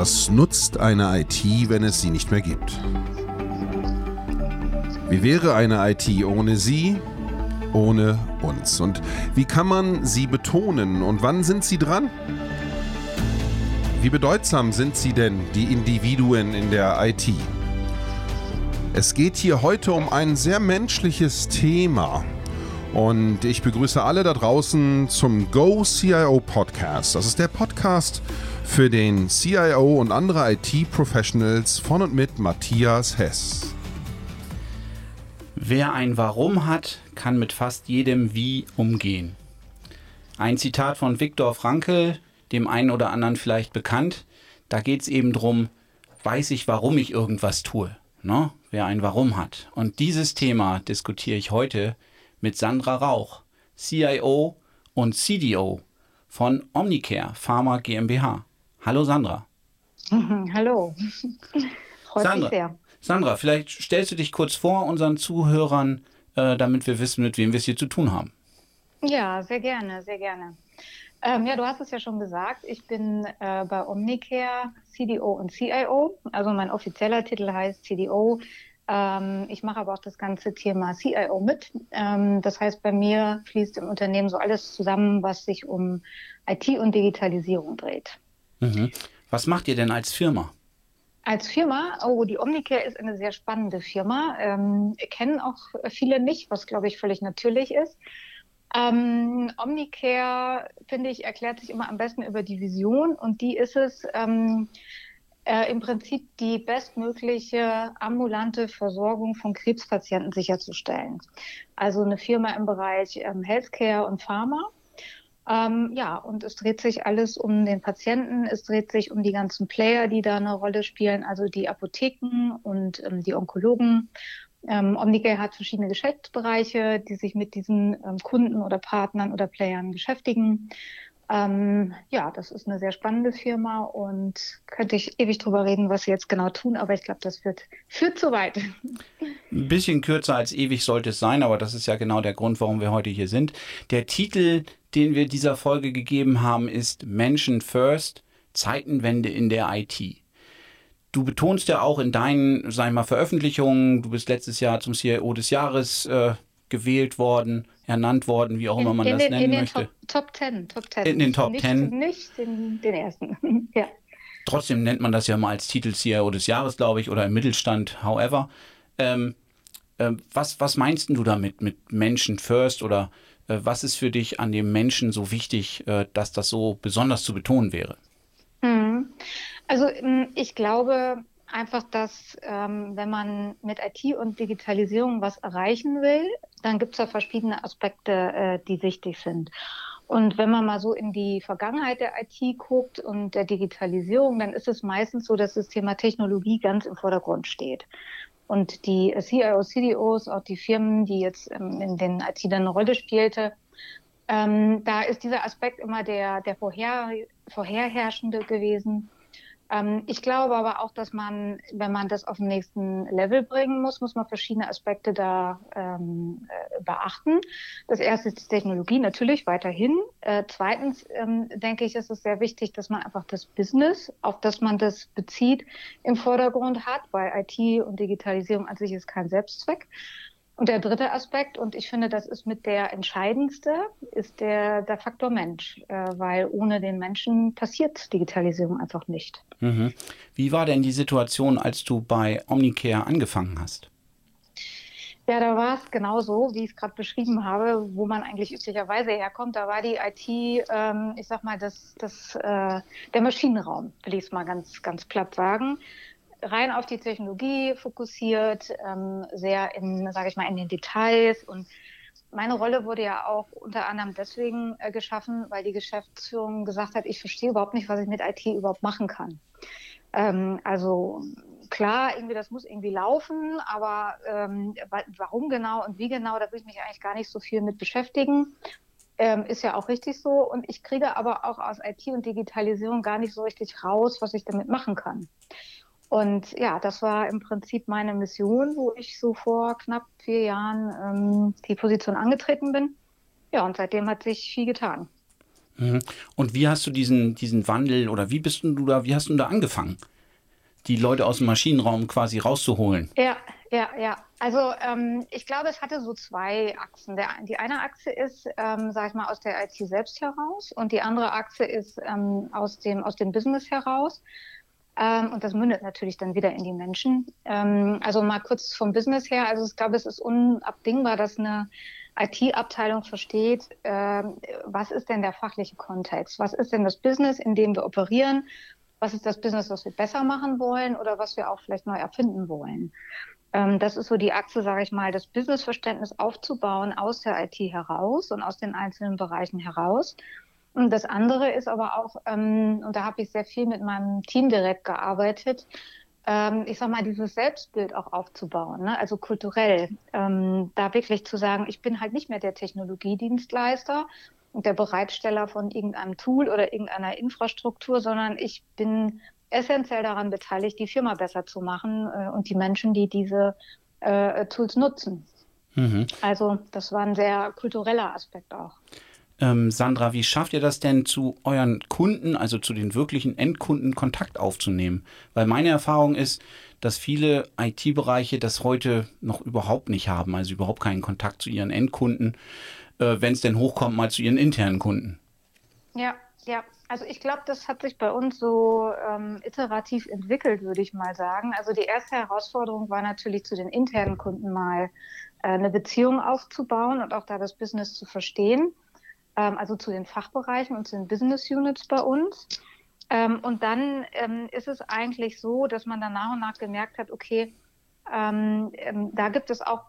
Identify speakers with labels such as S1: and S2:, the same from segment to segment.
S1: Was nutzt eine IT, wenn es sie nicht mehr gibt? Wie wäre eine IT ohne sie, ohne uns? Und wie kann man sie betonen und wann sind sie dran? Wie bedeutsam sind sie denn, die Individuen in der IT? Es geht hier heute um ein sehr menschliches Thema. Und ich begrüße alle da draußen zum Go CIO Podcast. Das ist der Podcast für den CIO und andere IT-Professionals von und mit Matthias Hess.
S2: Wer ein Warum hat, kann mit fast jedem Wie umgehen. Ein Zitat von Viktor Frankl, dem einen oder anderen vielleicht bekannt. Da geht es eben darum, weiß ich, warum ich irgendwas tue. Ne? Wer ein Warum hat. Und dieses Thema diskutiere ich heute mit Sandra Rauch, CIO und CDO von Omnicare Pharma GmbH. Hallo Sandra.
S3: Hallo.
S2: Freut Sandra, mich sehr. Sandra, vielleicht stellst du dich kurz vor unseren Zuhörern, äh, damit wir wissen, mit wem wir es hier zu tun haben.
S3: Ja, sehr gerne, sehr gerne. Ähm, ja, du hast es ja schon gesagt, ich bin äh, bei Omnicare CDO und CIO. Also mein offizieller Titel heißt CDO, ich mache aber auch das ganze Thema CIO mit. Ähm, das heißt, bei mir fließt im Unternehmen so alles zusammen, was sich um IT und Digitalisierung dreht.
S2: Mhm. Was macht ihr denn als Firma?
S3: Als Firma, oh, die Omnicare ist eine sehr spannende Firma. Ähm, kennen auch viele nicht, was glaube ich völlig natürlich ist. Ähm, Omnicare, finde ich, erklärt sich immer am besten über die Vision und die ist es, ähm, äh, im Prinzip die bestmögliche ambulante Versorgung von Krebspatienten sicherzustellen. Also eine Firma im Bereich ähm, Healthcare und Pharma. Ähm, ja, und es dreht sich alles um den Patienten, es dreht sich um die ganzen Player, die da eine Rolle spielen, also die Apotheken und ähm, die Onkologen. Ähm, Omnicare hat verschiedene Geschäftsbereiche, die sich mit diesen ähm, Kunden oder Partnern oder Playern beschäftigen. Ähm, ja, das ist eine sehr spannende Firma und könnte ich ewig drüber reden, was sie jetzt genau tun, aber ich glaube, das führt, führt zu weit.
S2: Ein bisschen kürzer als ewig sollte es sein, aber das ist ja genau der Grund, warum wir heute hier sind. Der Titel, den wir dieser Folge gegeben haben, ist Menschen First, Zeitenwende in der IT. Du betonst ja auch in deinen, sag ich mal, Veröffentlichungen, du bist letztes Jahr zum CIO des Jahres äh, gewählt worden, ernannt worden, wie auch immer man in das
S3: den,
S2: nennen
S3: in den
S2: möchte.
S3: Top, Top Ten, Top Ten.
S2: In den Top
S3: nicht,
S2: Ten.
S3: Nicht den, den ersten, ja.
S2: Trotzdem nennt man das ja mal als Titel CIO des Jahres, glaube ich, oder im Mittelstand, however. Ähm, äh, was, was meinst du damit mit Menschen first oder äh, was ist für dich an dem Menschen so wichtig, äh, dass das so besonders zu betonen wäre?
S3: Mhm. Also ich glaube, einfach, dass ähm, wenn man mit IT und Digitalisierung was erreichen will, dann gibt es ja verschiedene Aspekte, äh, die wichtig sind. Und wenn man mal so in die Vergangenheit der IT guckt und der Digitalisierung, dann ist es meistens so, dass das Thema Technologie ganz im Vordergrund steht. Und die CIOs, CDOs, auch die Firmen, die jetzt ähm, in den IT dann eine Rolle spielte, ähm, da ist dieser Aspekt immer der, der vorher, vorherherrschende gewesen. Ähm, ich glaube aber auch, dass man, wenn man das auf den nächsten Level bringen muss, muss man verschiedene Aspekte da ähm, äh, beachten. Das erste ist die Technologie, natürlich weiterhin. Äh, zweitens ähm, denke ich, ist es sehr wichtig, dass man einfach das Business, auf das man das bezieht, im Vordergrund hat, weil IT und Digitalisierung an sich ist kein Selbstzweck. Und der dritte Aspekt, und ich finde, das ist mit der entscheidendste, ist der, der Faktor Mensch, äh, weil ohne den Menschen passiert Digitalisierung einfach nicht.
S2: Mhm. Wie war denn die Situation, als du bei Omnicare angefangen hast?
S3: Ja, da war es genauso, wie ich es gerade beschrieben habe, wo man eigentlich üblicherweise herkommt. Da war die IT, ähm, ich sag mal, das, das, äh, der Maschinenraum, will ich es mal ganz, ganz platt sagen rein auf die Technologie fokussiert, ähm, sehr in, sage ich mal, in den Details. Und meine Rolle wurde ja auch unter anderem deswegen äh, geschaffen, weil die Geschäftsführung gesagt hat, ich verstehe überhaupt nicht, was ich mit IT überhaupt machen kann. Ähm, also klar, irgendwie das muss irgendwie laufen, aber ähm, warum genau und wie genau, da will ich mich eigentlich gar nicht so viel mit beschäftigen. Ähm, ist ja auch richtig so. Und ich kriege aber auch aus IT und Digitalisierung gar nicht so richtig raus, was ich damit machen kann. Und ja, das war im Prinzip meine Mission, wo ich so vor knapp vier Jahren ähm, die Position angetreten bin. Ja, und seitdem hat sich viel getan.
S2: Mhm. Und wie hast du diesen, diesen Wandel oder wie bist du da, wie hast du da angefangen, die Leute aus dem Maschinenraum quasi rauszuholen?
S3: Ja, ja, ja. Also ähm, ich glaube, es hatte so zwei Achsen. Der, die eine Achse ist, ähm, sag ich mal, aus der IT selbst heraus und die andere Achse ist ähm, aus, dem, aus dem Business heraus. Ähm, und das mündet natürlich dann wieder in die Menschen. Ähm, also mal kurz vom Business her. Also ich glaube, es ist unabdingbar, dass eine IT-Abteilung versteht, äh, was ist denn der fachliche Kontext? Was ist denn das Business, in dem wir operieren? Was ist das Business, was wir besser machen wollen oder was wir auch vielleicht neu erfinden wollen? Ähm, das ist so die Achse, sage ich mal, das Businessverständnis aufzubauen aus der IT heraus und aus den einzelnen Bereichen heraus. Und das andere ist aber auch, ähm, und da habe ich sehr viel mit meinem Team direkt gearbeitet, ähm, ich sag mal, dieses Selbstbild auch aufzubauen, ne? also kulturell, ähm, da wirklich zu sagen, ich bin halt nicht mehr der Technologiedienstleister und der Bereitsteller von irgendeinem Tool oder irgendeiner Infrastruktur, sondern ich bin essentiell daran beteiligt, die Firma besser zu machen äh, und die Menschen, die diese äh, Tools nutzen. Mhm. Also das war ein sehr kultureller Aspekt auch.
S2: Ähm, Sandra, wie schafft ihr das denn zu euren Kunden, also zu den wirklichen Endkunden, Kontakt aufzunehmen? Weil meine Erfahrung ist, dass viele IT-Bereiche das heute noch überhaupt nicht haben, also überhaupt keinen Kontakt zu ihren Endkunden, äh, wenn es denn hochkommt, mal zu ihren internen Kunden.
S3: Ja, ja. Also ich glaube, das hat sich bei uns so ähm, iterativ entwickelt, würde ich mal sagen. Also die erste Herausforderung war natürlich zu den internen Kunden mal äh, eine Beziehung aufzubauen und auch da das Business zu verstehen also zu den Fachbereichen und zu den Business Units bei uns. Ähm, und dann ähm, ist es eigentlich so, dass man dann nach und nach gemerkt hat, okay, ähm, ähm, da gibt es auch,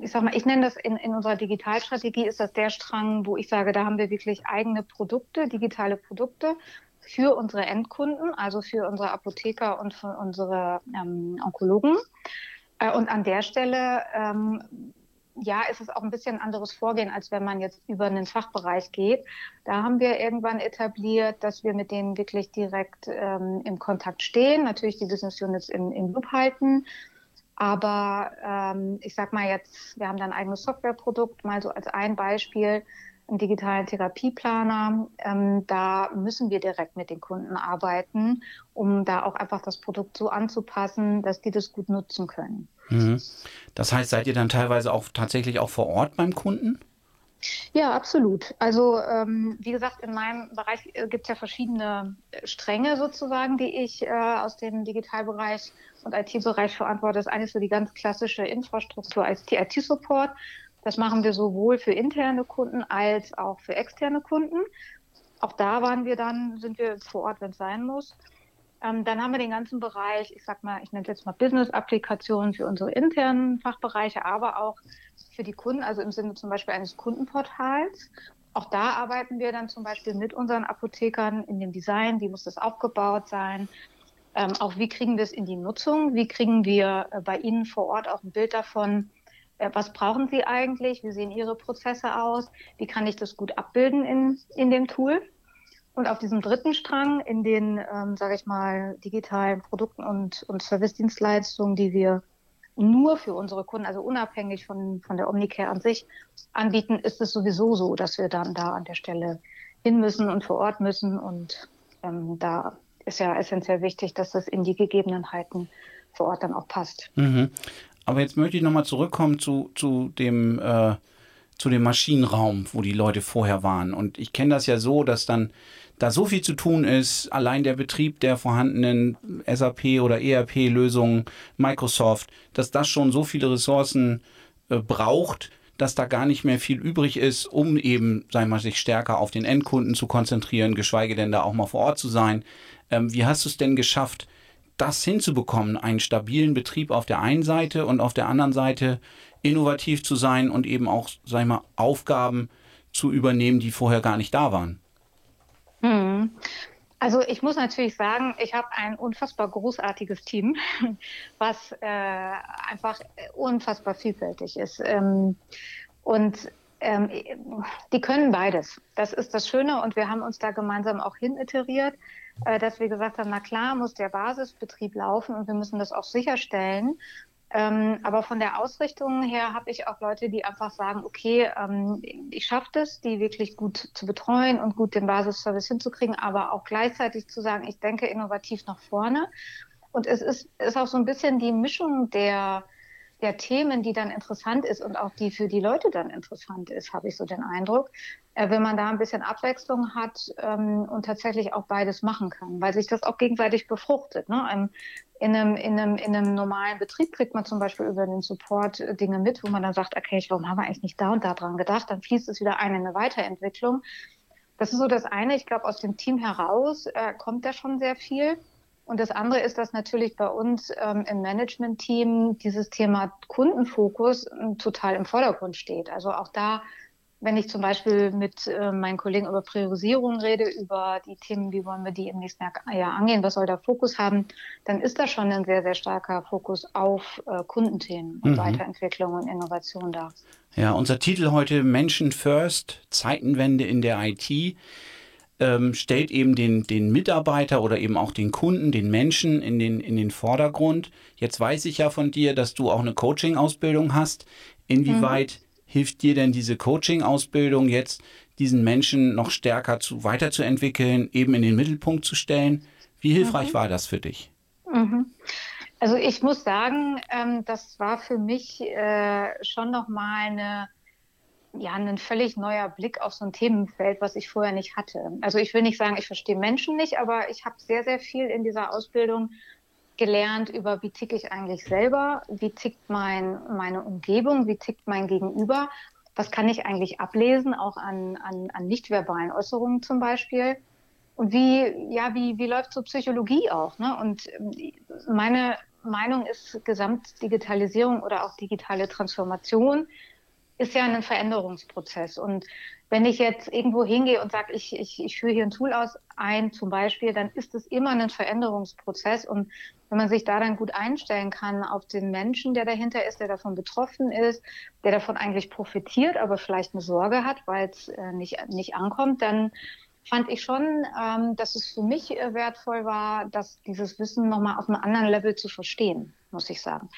S3: ich sag mal, ich nenne das in, in unserer Digitalstrategie, ist das der Strang, wo ich sage, da haben wir wirklich eigene Produkte, digitale Produkte für unsere Endkunden, also für unsere Apotheker und für unsere ähm, Onkologen. Äh, und an der Stelle ähm, ja, ist es auch ein bisschen ein anderes Vorgehen, als wenn man jetzt über einen Fachbereich geht. Da haben wir irgendwann etabliert, dass wir mit denen wirklich direkt ähm, im Kontakt stehen, natürlich die Business Units im, im Loop halten. Aber ähm, ich sag mal jetzt, wir haben da ein eigenes Softwareprodukt, mal so als ein Beispiel, einen digitalen Therapieplaner. Ähm, da müssen wir direkt mit den Kunden arbeiten, um da auch einfach das Produkt so anzupassen, dass die das gut nutzen können.
S2: Mhm. Das heißt, seid ihr dann teilweise auch tatsächlich auch vor Ort beim Kunden?
S3: Ja, absolut. Also ähm, wie gesagt, in meinem Bereich äh, gibt es ja verschiedene äh, Stränge sozusagen, die ich äh, aus dem Digitalbereich und IT-Bereich verantworte. Das eine ist so die ganz klassische Infrastruktur als IT-Support. Das machen wir sowohl für interne Kunden als auch für externe Kunden. Auch da waren wir dann, sind wir vor Ort, wenn es sein muss. Ähm, dann haben wir den ganzen Bereich, ich sag mal, ich nenne es jetzt mal Business-Applikationen für unsere internen Fachbereiche, aber auch für die Kunden, also im Sinne zum Beispiel eines Kundenportals. Auch da arbeiten wir dann zum Beispiel mit unseren Apothekern in dem Design, wie muss das aufgebaut sein. Ähm, auch wie kriegen wir es in die Nutzung? Wie kriegen wir äh, bei Ihnen vor Ort auch ein Bild davon, was brauchen Sie eigentlich? Wie sehen Ihre Prozesse aus? Wie kann ich das gut abbilden in, in dem Tool? Und auf diesem dritten Strang, in den, ähm, sage ich mal, digitalen Produkten und, und Service-Dienstleistungen, die wir nur für unsere Kunden, also unabhängig von, von der Omnicare an sich anbieten, ist es sowieso so, dass wir dann da an der Stelle hin müssen und vor Ort müssen. Und ähm, da ist ja essentiell wichtig, dass das in die Gegebenheiten vor Ort dann auch passt.
S2: Mhm. Aber jetzt möchte ich nochmal zurückkommen zu, zu dem äh, zu dem Maschinenraum, wo die Leute vorher waren. Und ich kenne das ja so, dass dann da so viel zu tun ist, allein der Betrieb der vorhandenen SAP oder ERP-Lösungen, Microsoft, dass das schon so viele Ressourcen äh, braucht, dass da gar nicht mehr viel übrig ist, um eben, sagen wir sich stärker auf den Endkunden zu konzentrieren, geschweige denn da auch mal vor Ort zu sein. Ähm, wie hast du es denn geschafft, das hinzubekommen, einen stabilen Betrieb auf der einen Seite und auf der anderen Seite innovativ zu sein und eben auch, sag ich mal, Aufgaben zu übernehmen, die vorher gar nicht da waren?
S3: Hm. Also ich muss natürlich sagen, ich habe ein unfassbar großartiges Team, was äh, einfach unfassbar vielfältig ist. Ähm, und ähm, die können beides. Das ist das Schöne und wir haben uns da gemeinsam auch hin iteriert, dass wir gesagt haben, na klar muss der Basisbetrieb laufen und wir müssen das auch sicherstellen. Ähm, aber von der Ausrichtung her habe ich auch Leute, die einfach sagen, okay, ähm, ich schaffe das, die wirklich gut zu betreuen und gut den Basisservice hinzukriegen, aber auch gleichzeitig zu sagen, ich denke innovativ nach vorne. Und es ist, ist auch so ein bisschen die Mischung der, der Themen, die dann interessant ist und auch die für die Leute dann interessant ist, habe ich so den Eindruck, äh, wenn man da ein bisschen Abwechslung hat ähm, und tatsächlich auch beides machen kann, weil sich das auch gegenseitig befruchtet. Ne? Ein, in einem, in, einem, in einem normalen Betrieb kriegt man zum Beispiel über den Support äh, Dinge mit, wo man dann sagt, okay, warum haben wir eigentlich nicht da und da dran gedacht? Dann fließt es wieder ein in eine Weiterentwicklung. Das ist so das eine. Ich glaube, aus dem Team heraus äh, kommt da schon sehr viel. Und das andere ist, dass natürlich bei uns ähm, im Management-Team dieses Thema Kundenfokus äh, total im Vordergrund steht. Also auch da wenn ich zum Beispiel mit äh, meinen Kollegen über Priorisierung rede, über die Themen, wie wollen wir die im nächsten Jahr angehen, was soll der Fokus haben, dann ist da schon ein sehr, sehr starker Fokus auf äh, Kundenthemen und mhm. Weiterentwicklung und Innovation da.
S2: Ja, unser Titel heute Menschen First, Zeitenwende in der IT. Ähm, stellt eben den, den Mitarbeiter oder eben auch den Kunden, den Menschen in den, in den Vordergrund. Jetzt weiß ich ja von dir, dass du auch eine Coaching-Ausbildung hast. Inwieweit mhm hilft dir denn diese Coaching-Ausbildung jetzt, diesen Menschen noch stärker zu, weiterzuentwickeln, eben in den Mittelpunkt zu stellen? Wie hilfreich mhm. war das für dich?
S3: Mhm. Also ich muss sagen, ähm, das war für mich äh, schon nochmal eine, ja, ein völlig neuer Blick auf so ein Themenfeld, was ich vorher nicht hatte. Also ich will nicht sagen, ich verstehe Menschen nicht, aber ich habe sehr, sehr viel in dieser Ausbildung gelernt über, wie ticke ich eigentlich selber, wie tickt mein, meine Umgebung, wie tickt mein Gegenüber, was kann ich eigentlich ablesen, auch an, an, an nicht-verbalen Äußerungen zum Beispiel. Und wie, ja, wie, wie läuft so Psychologie auch? Ne? Und ähm, meine Meinung ist, Gesamtdigitalisierung oder auch digitale Transformation ist ja ein Veränderungsprozess. Und wenn ich jetzt irgendwo hingehe und sage, ich, ich, ich führe hier ein Tool aus ein, zum Beispiel, dann ist es immer ein Veränderungsprozess. Und wenn man sich da dann gut einstellen kann auf den Menschen, der dahinter ist, der davon betroffen ist, der davon eigentlich profitiert, aber vielleicht eine Sorge hat, weil es äh, nicht, nicht ankommt, dann fand ich schon, ähm, dass es für mich äh, wertvoll war, dass dieses Wissen nochmal auf einem anderen Level zu verstehen, muss ich sagen.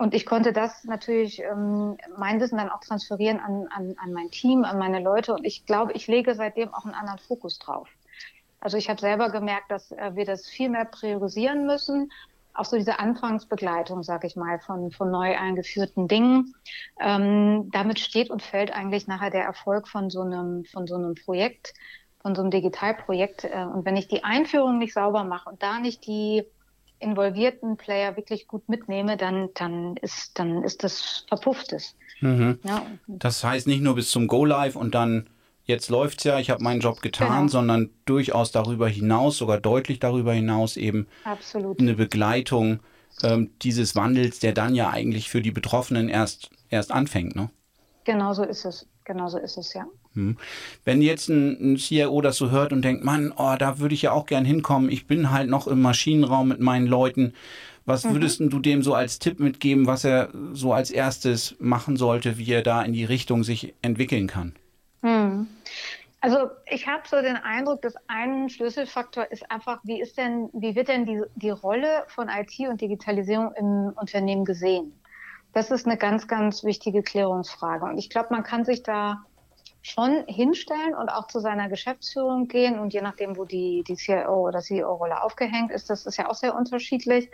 S3: Und ich konnte das natürlich, ähm, mein Wissen dann auch transferieren an, an, an mein Team, an meine Leute. Und ich glaube, ich lege seitdem auch einen anderen Fokus drauf. Also ich habe selber gemerkt, dass äh, wir das viel mehr priorisieren müssen. Auch so diese Anfangsbegleitung, sage ich mal, von, von neu eingeführten Dingen. Ähm, damit steht und fällt eigentlich nachher der Erfolg von so einem, von so einem Projekt, von so einem Digitalprojekt. Äh, und wenn ich die Einführung nicht sauber mache und da nicht die involvierten Player wirklich gut mitnehme, dann, dann, ist, dann ist das verpufftes.
S2: Mhm. Ja. Das heißt nicht nur bis zum Go-Live und dann jetzt läuft es ja, ich habe meinen Job getan, genau. sondern durchaus darüber hinaus, sogar deutlich darüber hinaus eben
S3: Absolut.
S2: eine Begleitung ähm, dieses Wandels, der dann ja eigentlich für die Betroffenen erst, erst anfängt. Ne?
S3: Genau so ist es. Genau so ist es, ja.
S2: Hm. Wenn jetzt ein, ein CIO das so hört und denkt, Mann, oh, da würde ich ja auch gern hinkommen, ich bin halt noch im Maschinenraum mit meinen Leuten. Was mhm. würdest du dem so als Tipp mitgeben, was er so als erstes machen sollte, wie er da in die Richtung sich entwickeln kann?
S3: Mhm. Also ich habe so den Eindruck, dass ein Schlüsselfaktor ist einfach, wie ist denn, wie wird denn die, die Rolle von IT und Digitalisierung im Unternehmen gesehen? Das ist eine ganz, ganz wichtige Klärungsfrage. Und ich glaube, man kann sich da schon hinstellen und auch zu seiner Geschäftsführung gehen und je nachdem, wo die, die CIO oder CEO-Rolle aufgehängt ist, das ist ja auch sehr unterschiedlich,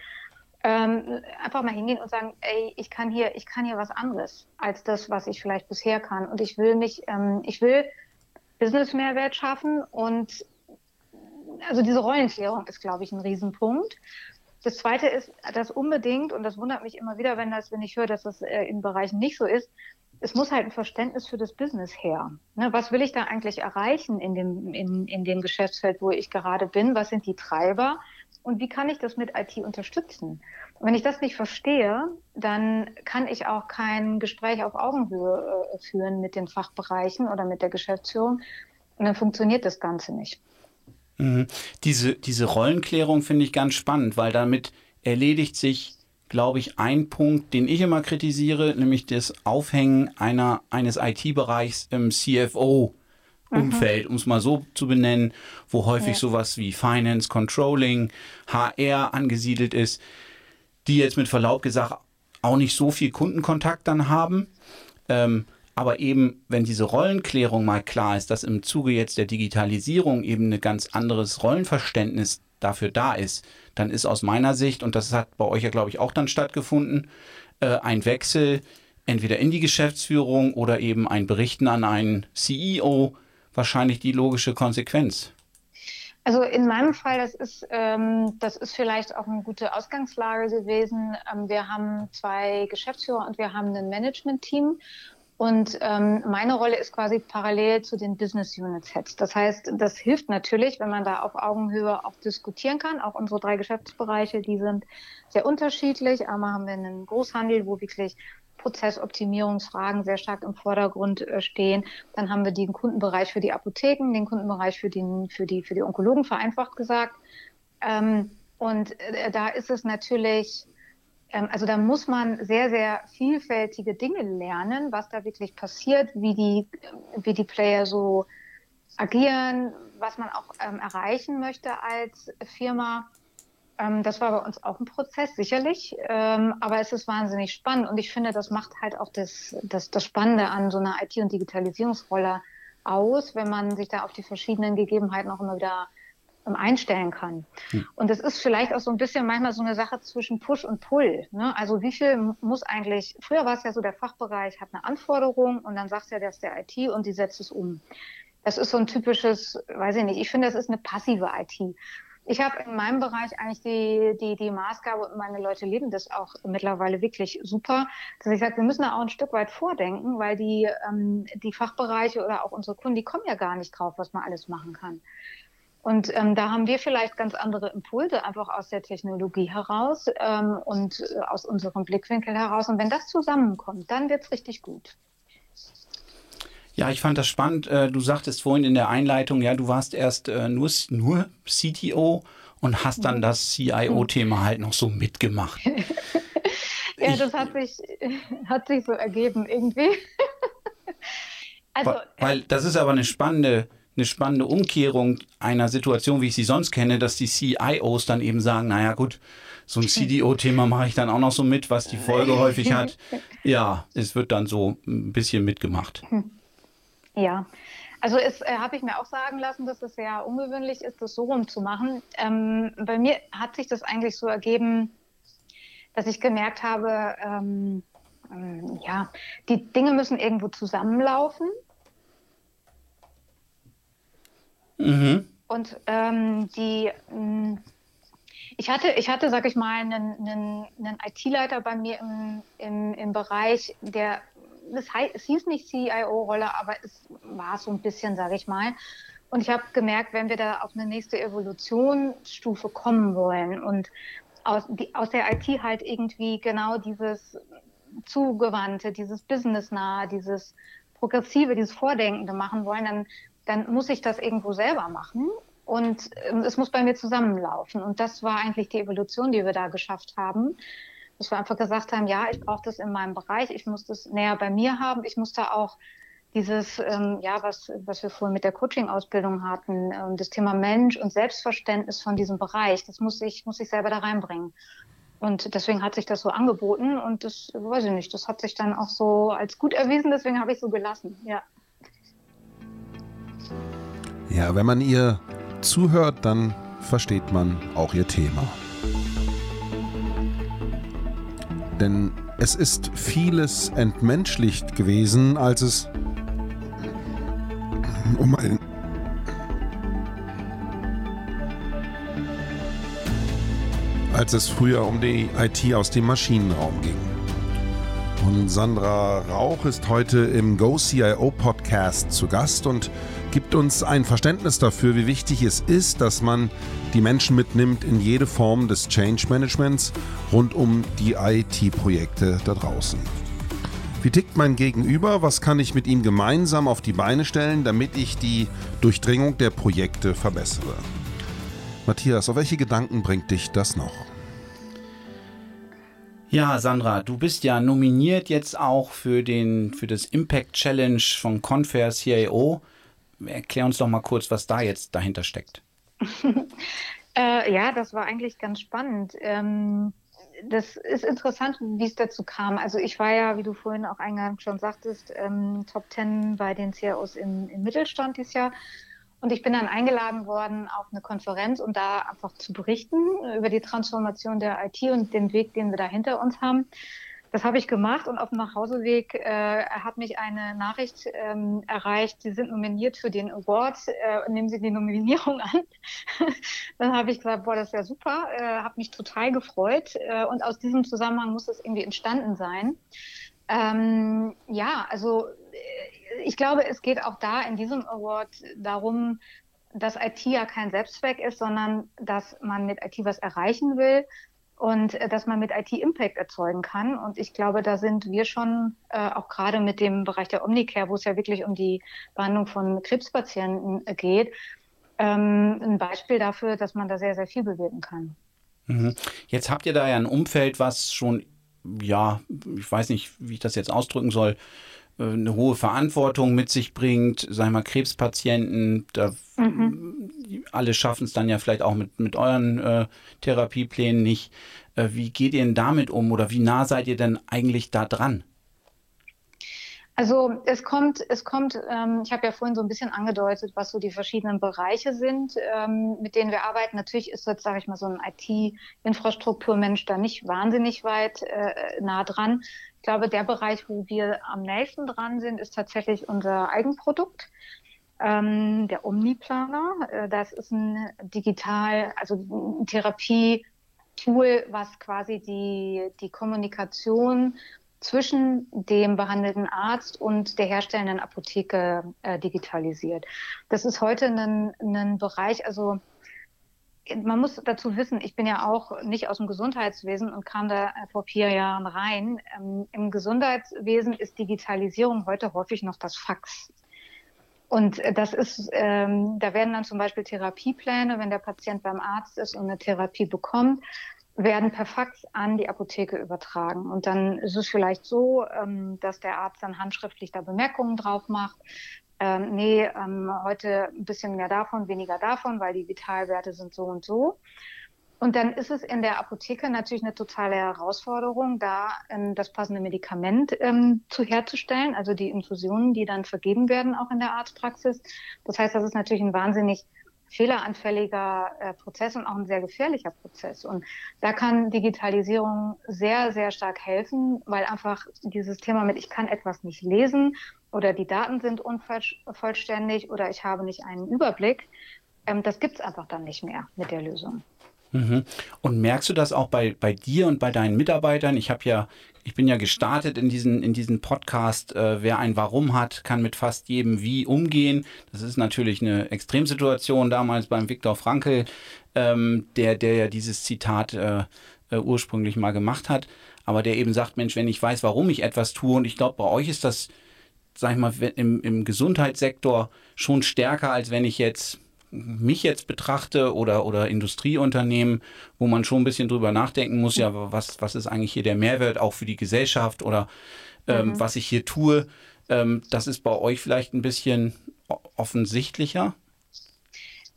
S3: ähm, einfach mal hingehen und sagen, ey, ich kann hier, ich kann hier was anderes als das, was ich vielleicht bisher kann und ich will mich, ähm, ich will Business-Mehrwert schaffen und also diese Rollenklärung ist, glaube ich, ein Riesenpunkt. Das zweite ist, dass unbedingt, und das wundert mich immer wieder, wenn das, wenn ich höre, dass das äh, in Bereichen nicht so ist, es muss halt ein Verständnis für das Business her. Ne, was will ich da eigentlich erreichen in dem, in, in dem Geschäftsfeld, wo ich gerade bin? Was sind die Treiber? Und wie kann ich das mit IT unterstützen? Und wenn ich das nicht verstehe, dann kann ich auch kein Gespräch auf Augenhöhe äh, führen mit den Fachbereichen oder mit der Geschäftsführung. Und dann funktioniert das Ganze nicht.
S2: Mhm. Diese, diese Rollenklärung finde ich ganz spannend, weil damit erledigt sich glaube ich, ein Punkt, den ich immer kritisiere, nämlich das Aufhängen einer, eines IT-Bereichs im CFO. Umfeld, um es mal so zu benennen, wo häufig ja. sowas wie Finance, Controlling, HR angesiedelt ist, die jetzt mit Verlaub gesagt auch nicht so viel Kundenkontakt dann haben. Ähm, aber eben, wenn diese Rollenklärung mal klar ist, dass im Zuge jetzt der Digitalisierung eben ein ganz anderes Rollenverständnis dafür da ist, dann ist aus meiner Sicht, und das hat bei euch ja, glaube ich, auch dann stattgefunden, äh, ein Wechsel entweder in die Geschäftsführung oder eben ein Berichten an einen CEO wahrscheinlich die logische Konsequenz.
S3: Also in meinem Fall, das ist, ähm, das ist vielleicht auch eine gute Ausgangslage gewesen. Ähm, wir haben zwei Geschäftsführer und wir haben ein Management-Team. Und ähm, meine Rolle ist quasi parallel zu den Business Unit Heads. Das heißt, das hilft natürlich, wenn man da auf Augenhöhe auch diskutieren kann. Auch unsere drei Geschäftsbereiche, die sind sehr unterschiedlich. Einmal haben wir einen Großhandel, wo wirklich Prozessoptimierungsfragen sehr stark im Vordergrund äh, stehen. Dann haben wir den Kundenbereich für die Apotheken, den Kundenbereich für, den, für, die, für die Onkologen, vereinfacht gesagt. Ähm, und äh, da ist es natürlich, also da muss man sehr, sehr vielfältige Dinge lernen, was da wirklich passiert, wie die, wie die Player so agieren, was man auch ähm, erreichen möchte als Firma. Ähm, das war bei uns auch ein Prozess, sicherlich. Ähm, aber es ist wahnsinnig spannend. Und ich finde, das macht halt auch das, das, das Spannende an so einer IT- und Digitalisierungsrolle aus, wenn man sich da auf die verschiedenen Gegebenheiten auch immer wieder ähm, einstellen kann. Hm. Und es ist vielleicht auch so ein bisschen manchmal so eine Sache zwischen Push und Pull. Ne? Also wie viel muss eigentlich, früher war es ja so, der Fachbereich hat eine Anforderung und dann sagt er, das ist der IT und die setzt es um. Das ist so ein typisches, weiß ich nicht, ich finde, das ist eine passive IT. Ich habe in meinem Bereich eigentlich die, die, die Maßgabe und meine Leute leben das auch mittlerweile wirklich super, dass ich sage, wir müssen da auch ein Stück weit vordenken, weil die, ähm, die Fachbereiche oder auch unsere Kunden, die kommen ja gar nicht drauf, was man alles machen kann. Und ähm, da haben wir vielleicht ganz andere Impulse einfach aus der Technologie heraus ähm, und äh, aus unserem Blickwinkel heraus. Und wenn das zusammenkommt, dann wird es richtig gut.
S2: Ja, ich fand das spannend. Äh, du sagtest vorhin in der Einleitung, ja, du warst erst äh, nur, nur CTO und hast dann das CIO-Thema halt noch so mitgemacht.
S3: ja, ich, das hat sich, hat sich so ergeben irgendwie.
S2: also, weil das ist aber eine spannende, eine spannende Umkehrung einer Situation, wie ich sie sonst kenne, dass die CIOs dann eben sagen, naja gut, so ein CDO-Thema mache ich dann auch noch so mit, was die Folge häufig hat. Ja, es wird dann so ein bisschen mitgemacht. Hm.
S3: Ja, also es äh, habe ich mir auch sagen lassen, dass es sehr ungewöhnlich ist, das so rumzumachen. Ähm, bei mir hat sich das eigentlich so ergeben, dass ich gemerkt habe, ähm, ähm, ja, die Dinge müssen irgendwo zusammenlaufen. Mhm. Und ähm, die, mm, ich hatte, ich hatte, sag ich mal, einen, einen, einen IT-Leiter bei mir im, im, im Bereich, der das heißt, es hieß nicht CIO-Rolle, aber es war so ein bisschen, sage ich mal. Und ich habe gemerkt, wenn wir da auf eine nächste Evolutionsstufe kommen wollen und aus, die, aus der IT halt irgendwie genau dieses Zugewandte, dieses Businessnahe, dieses Progressive, dieses Vordenkende machen wollen, dann, dann muss ich das irgendwo selber machen. Und ähm, es muss bei mir zusammenlaufen. Und das war eigentlich die Evolution, die wir da geschafft haben dass wir einfach gesagt haben, ja, ich brauche das in meinem Bereich, ich muss das näher bei mir haben, ich muss da auch dieses, ähm, ja, was, was wir vorhin mit der Coaching-Ausbildung hatten, ähm, das Thema Mensch und Selbstverständnis von diesem Bereich, das muss ich, muss ich selber da reinbringen. Und deswegen hat sich das so angeboten und das, weiß ich nicht, das hat sich dann auch so als gut erwiesen, deswegen habe ich so gelassen, ja.
S1: Ja, wenn man ihr zuhört, dann versteht man auch ihr Thema. Denn es ist vieles entmenschlicht gewesen, als es um ein als es früher um die IT aus dem Maschinenraum ging. Und Sandra Rauch ist heute im Go CIO Podcast zu Gast und gibt uns ein Verständnis dafür, wie wichtig es ist, dass man die Menschen mitnimmt in jede Form des Change Managements rund um die IT-Projekte da draußen. Wie tickt mein Gegenüber? Was kann ich mit ihm gemeinsam auf die Beine stellen, damit ich die Durchdringung der Projekte verbessere? Matthias, auf welche Gedanken bringt dich das noch?
S2: Ja, Sandra, du bist ja nominiert jetzt auch für, den, für das Impact Challenge von Confair CIO. Erklär uns doch mal kurz, was da jetzt dahinter steckt.
S3: äh, ja, das war eigentlich ganz spannend. Ähm, das ist interessant, wie es dazu kam. Also ich war ja, wie du vorhin auch eingangs schon sagtest, ähm, Top Ten bei den CROs im, im Mittelstand dieses Jahr. Und ich bin dann eingeladen worden auf eine Konferenz, um da einfach zu berichten über die Transformation der IT und den Weg, den wir da hinter uns haben. Das habe ich gemacht und auf dem Nachhauseweg äh, hat mich eine Nachricht ähm, erreicht, Sie sind nominiert für den Award, äh, nehmen Sie die Nominierung an. Dann habe ich gesagt, boah, das ist ja super, äh, habe mich total gefreut äh, und aus diesem Zusammenhang muss es irgendwie entstanden sein. Ähm, ja, also äh, ich glaube, es geht auch da in diesem Award darum, dass IT ja kein Selbstzweck ist, sondern dass man mit IT was erreichen will und äh, dass man mit IT Impact erzeugen kann. Und ich glaube, da sind wir schon äh, auch gerade mit dem Bereich der Omnicare, wo es ja wirklich um die Behandlung von Krebspatienten äh, geht, ähm, ein Beispiel dafür, dass man da sehr, sehr viel bewirken kann.
S2: Mhm. Jetzt habt ihr da ja ein Umfeld, was schon, ja, ich weiß nicht, wie ich das jetzt ausdrücken soll, eine hohe Verantwortung mit sich bringt, sag ich mal, Krebspatienten, da mhm. alle schaffen es dann ja vielleicht auch mit, mit euren äh, Therapieplänen nicht. Äh, wie geht ihr denn damit um oder wie nah seid ihr denn eigentlich da dran?
S3: Also es kommt, es kommt, ähm, ich habe ja vorhin so ein bisschen angedeutet, was so die verschiedenen Bereiche sind, ähm, mit denen wir arbeiten. Natürlich ist jetzt, sage ich mal, so ein IT-Infrastrukturmensch da nicht wahnsinnig weit äh, nah dran glaube, der Bereich, wo wir am nächsten dran sind, ist tatsächlich unser Eigenprodukt. Ähm, der Omniplaner. Äh, das ist ein digital, also ein Therapie-Tool, was quasi die, die Kommunikation zwischen dem behandelten Arzt und der herstellenden Apotheke äh, digitalisiert. Das ist heute ein, ein Bereich, also man muss dazu wissen, ich bin ja auch nicht aus dem Gesundheitswesen und kam da vor vier Jahren rein. Ähm, Im Gesundheitswesen ist Digitalisierung heute häufig noch das Fax. Und das ist, ähm, da werden dann zum Beispiel Therapiepläne, wenn der Patient beim Arzt ist und eine Therapie bekommt, werden per Fax an die Apotheke übertragen. Und dann ist es vielleicht so, ähm, dass der Arzt dann handschriftlich da Bemerkungen drauf macht ähm, nee, ähm, heute ein bisschen mehr davon, weniger davon, weil die Vitalwerte sind so und so. Und dann ist es in der Apotheke natürlich eine totale Herausforderung, da ähm, das passende Medikament ähm, zu herzustellen, also die Infusionen, die dann vergeben werden, auch in der Arztpraxis. Das heißt, das ist natürlich ein wahnsinnig fehleranfälliger äh, Prozess und auch ein sehr gefährlicher Prozess. Und da kann Digitalisierung sehr, sehr stark helfen, weil einfach dieses Thema mit, ich kann etwas nicht lesen oder die Daten sind unvollständig oder ich habe nicht einen Überblick. Ähm, das gibt es einfach dann nicht mehr mit der Lösung.
S2: Mhm. Und merkst du das auch bei, bei dir und bei deinen Mitarbeitern? Ich habe ja, ich bin ja gestartet in diesen, in diesen Podcast, äh, wer ein Warum hat, kann mit fast jedem Wie umgehen. Das ist natürlich eine Extremsituation damals beim Viktor Frankl, ähm, der, der ja dieses Zitat äh, äh, ursprünglich mal gemacht hat, aber der eben sagt, Mensch, wenn ich weiß, warum ich etwas tue, und ich glaube, bei euch ist das sag ich mal, im, im Gesundheitssektor schon stärker, als wenn ich jetzt mich jetzt betrachte oder, oder Industrieunternehmen, wo man schon ein bisschen drüber nachdenken muss, ja, was, was ist eigentlich hier der Mehrwert auch für die Gesellschaft oder ähm, mhm. was ich hier tue. Ähm, das ist bei euch vielleicht ein bisschen offensichtlicher.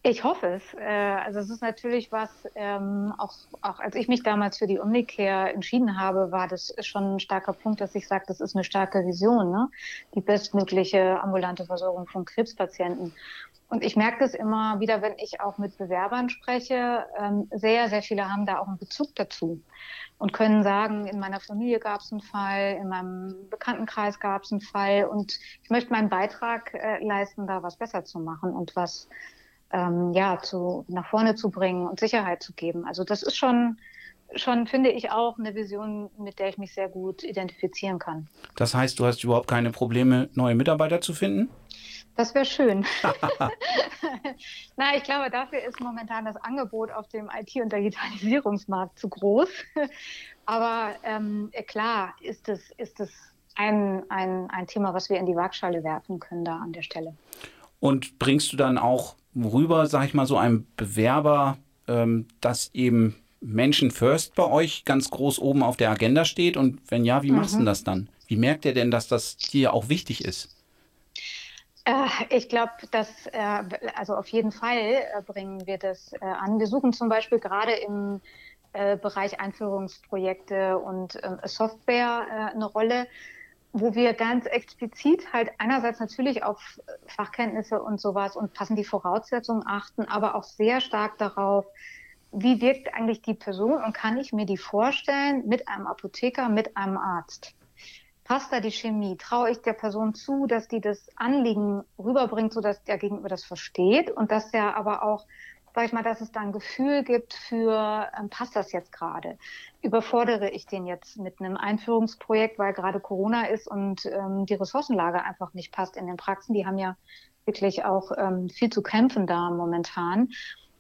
S3: Ich hoffe es. Äh, also es ist natürlich was, ähm, auch, auch als ich mich damals für die Omnicare entschieden habe, war das schon ein starker Punkt, dass ich sage, das ist eine starke Vision, ne? die bestmögliche ambulante Versorgung von Krebspatienten. Und ich merke das immer wieder, wenn ich auch mit Bewerbern spreche. Ähm, sehr, sehr viele haben da auch einen Bezug dazu und können sagen, in meiner Familie gab es einen Fall, in meinem Bekanntenkreis gab es einen Fall und ich möchte meinen Beitrag äh, leisten, da was besser zu machen und was ähm, ja, zu, nach vorne zu bringen und Sicherheit zu geben. Also das ist schon, schon, finde ich, auch eine Vision, mit der ich mich sehr gut identifizieren kann.
S2: Das heißt, du hast überhaupt keine Probleme, neue Mitarbeiter zu finden?
S3: Das wäre schön. Na, ich glaube, dafür ist momentan das Angebot auf dem IT- und Digitalisierungsmarkt zu groß. Aber ähm, klar ist es, ist es ein, ein, ein Thema, was wir in die Waagschale werfen können da an der Stelle.
S2: Und bringst du dann auch rüber, sag ich mal, so einem Bewerber, ähm, dass eben Menschen First bei euch ganz groß oben auf der Agenda steht? Und wenn ja, wie machst mhm. du das dann? Wie merkt ihr denn, dass das dir auch wichtig ist?
S3: Äh, ich glaube, dass äh, also auf jeden Fall äh, bringen wir das an. Wir suchen zum Beispiel gerade im äh, Bereich Einführungsprojekte und äh, Software eine Rolle, wo wir ganz explizit halt einerseits natürlich auf Fachkenntnisse und sowas und passen die Voraussetzungen achten, aber auch sehr stark darauf, wie wirkt eigentlich die Person und kann ich mir die vorstellen mit einem Apotheker, mit einem Arzt? Passt da die Chemie? Traue ich der Person zu, dass die das Anliegen rüberbringt, sodass der Gegenüber das versteht und dass der aber auch sag ich mal, dass es da ein Gefühl gibt für, ähm, passt das jetzt gerade? Überfordere ich den jetzt mit einem Einführungsprojekt, weil gerade Corona ist und ähm, die Ressourcenlage einfach nicht passt in den Praxen? Die haben ja wirklich auch ähm, viel zu kämpfen da momentan.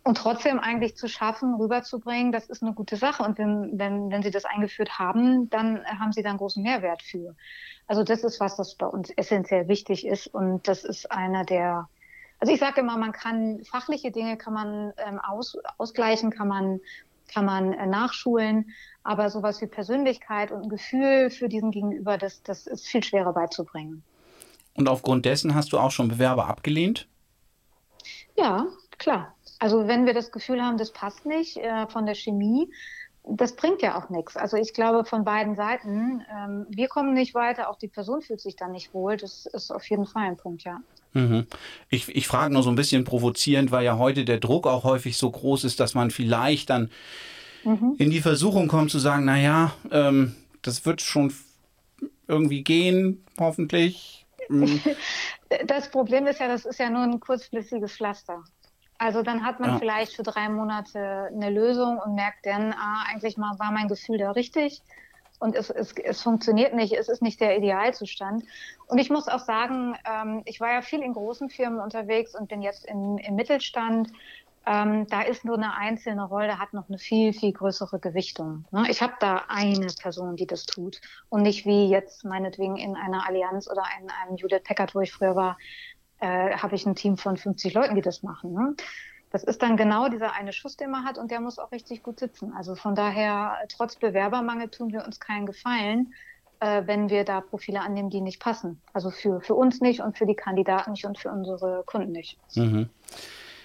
S3: Und trotzdem eigentlich zu schaffen, rüberzubringen, das ist eine gute Sache. Und wenn, wenn, wenn Sie das eingeführt haben, dann haben Sie da einen großen Mehrwert für. Also das ist was, das bei uns essentiell wichtig ist. Und das ist einer der also ich sage immer, man kann fachliche Dinge kann man ähm, aus, ausgleichen, kann man kann man äh, nachschulen, aber sowas wie Persönlichkeit und ein Gefühl für diesen Gegenüber, das, das ist viel schwerer beizubringen.
S2: Und aufgrund dessen hast du auch schon Bewerber abgelehnt?
S3: Ja, klar. Also wenn wir das Gefühl haben, das passt nicht äh, von der Chemie, das bringt ja auch nichts. Also ich glaube von beiden Seiten, ähm, wir kommen nicht weiter, auch die Person fühlt sich dann nicht wohl. Das ist auf jeden Fall ein Punkt, ja.
S2: Mhm. Ich, ich frage nur so ein bisschen provozierend, weil ja heute der Druck auch häufig so groß ist, dass man vielleicht dann mhm. in die Versuchung kommt zu sagen, naja, ähm, das wird schon irgendwie gehen, hoffentlich.
S3: Mhm. Das Problem ist ja, das ist ja nur ein kurzfristiges Pflaster. Also dann hat man ja. vielleicht für drei Monate eine Lösung und merkt dann, ah, eigentlich mal war mein Gefühl da richtig und es, es, es funktioniert nicht, es ist nicht der Idealzustand. Und ich muss auch sagen, ähm, ich war ja viel in großen Firmen unterwegs und bin jetzt im, im Mittelstand. Ähm, da ist nur eine einzelne Rolle, hat noch eine viel, viel größere Gewichtung. Ne? Ich habe da eine Person, die das tut und nicht wie jetzt meinetwegen in einer Allianz oder in einem Judith Packard, wo ich früher war, äh, habe ich ein Team von 50 Leuten, die das machen. Ne? Das ist dann genau dieser eine Schuss, den man hat und der muss auch richtig gut sitzen. Also von daher, trotz Bewerbermangel tun wir uns keinen Gefallen, äh, wenn wir da Profile annehmen, die nicht passen. Also für, für uns nicht und für die Kandidaten nicht und für unsere Kunden nicht.
S2: Mhm.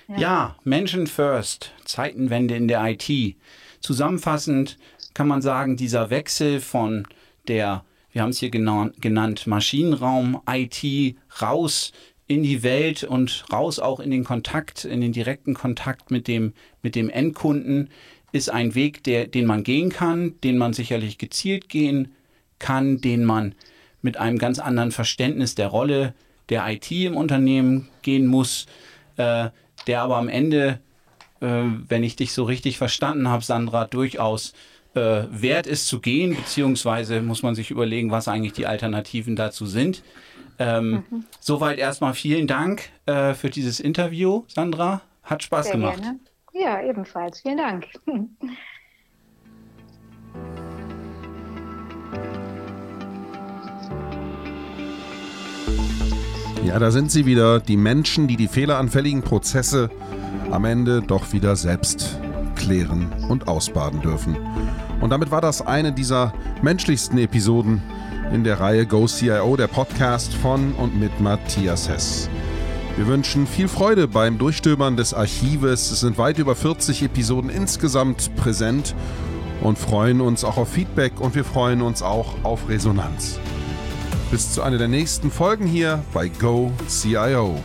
S2: Ja. ja, Menschen first, Zeitenwende in der IT. Zusammenfassend kann man sagen, dieser Wechsel von der, wir haben es hier genannt, Maschinenraum, IT raus in die Welt und raus auch in den Kontakt, in den direkten Kontakt mit dem, mit dem Endkunden, ist ein Weg, der, den man gehen kann, den man sicherlich gezielt gehen kann, den man mit einem ganz anderen Verständnis der Rolle der IT im Unternehmen gehen muss, äh, der aber am Ende, äh, wenn ich dich so richtig verstanden habe, Sandra, durchaus äh, wert ist zu gehen, beziehungsweise muss man sich überlegen, was eigentlich die Alternativen dazu sind. Ähm, mhm. Soweit erstmal vielen Dank äh, für dieses Interview, Sandra. Hat Spaß Sehr gemacht. Gerne.
S3: Ja, ebenfalls. Vielen Dank.
S1: Ja, da sind sie wieder, die Menschen, die die fehleranfälligen Prozesse am Ende doch wieder selbst klären und ausbaden dürfen. Und damit war das eine dieser menschlichsten Episoden in der Reihe Go CIO, der Podcast von und mit Matthias Hess. Wir wünschen viel Freude beim Durchstöbern des Archives. Es sind weit über 40 Episoden insgesamt präsent und freuen uns auch auf Feedback und wir freuen uns auch auf Resonanz. Bis zu einer der nächsten Folgen hier bei Go CIO.